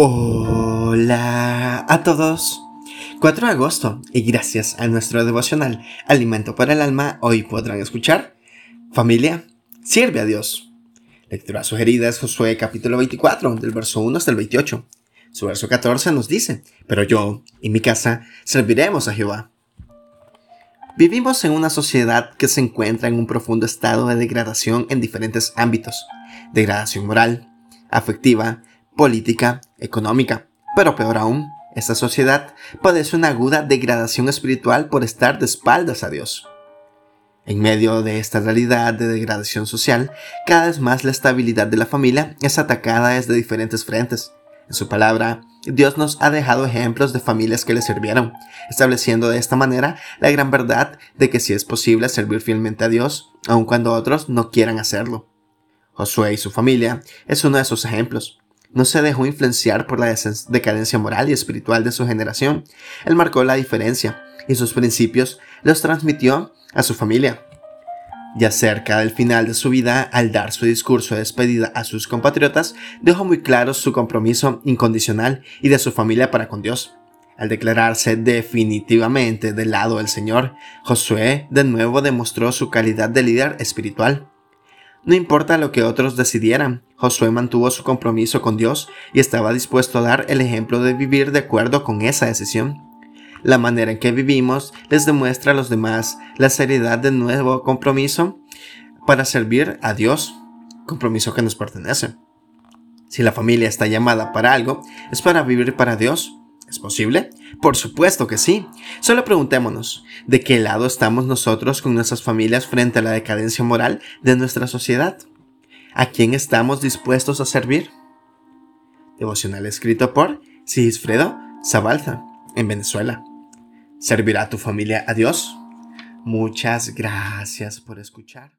Hola a todos. 4 de agosto y gracias a nuestro devocional Alimento para el Alma, hoy podrán escuchar Familia, sirve a Dios. Lectura sugerida es Josué capítulo 24, del verso 1 hasta el 28. Su verso 14 nos dice, pero yo y mi casa serviremos a Jehová. Vivimos en una sociedad que se encuentra en un profundo estado de degradación en diferentes ámbitos. Degradación moral, afectiva, política, económica. Pero peor aún, esta sociedad padece una aguda degradación espiritual por estar de espaldas a Dios. En medio de esta realidad de degradación social, cada vez más la estabilidad de la familia es atacada desde diferentes frentes. En su palabra, Dios nos ha dejado ejemplos de familias que le sirvieron, estableciendo de esta manera la gran verdad de que si es posible servir fielmente a Dios, aun cuando otros no quieran hacerlo. Josué y su familia es uno de esos ejemplos. No se dejó influenciar por la decadencia moral y espiritual de su generación. Él marcó la diferencia y sus principios los transmitió a su familia. Ya cerca del final de su vida, al dar su discurso de despedida a sus compatriotas, dejó muy claro su compromiso incondicional y de su familia para con Dios. Al declararse definitivamente del lado del Señor, Josué de nuevo demostró su calidad de líder espiritual. No importa lo que otros decidieran, Josué mantuvo su compromiso con Dios y estaba dispuesto a dar el ejemplo de vivir de acuerdo con esa decisión. La manera en que vivimos les demuestra a los demás la seriedad de nuevo compromiso para servir a Dios, compromiso que nos pertenece. Si la familia está llamada para algo, es para vivir para Dios, ¿Es posible? Por supuesto que sí. Solo preguntémonos, ¿de qué lado estamos nosotros con nuestras familias frente a la decadencia moral de nuestra sociedad? ¿A quién estamos dispuestos a servir? Devocional escrito por Sigisfredo Zabalza, en Venezuela. ¿Servirá tu familia a Dios? Muchas gracias por escuchar.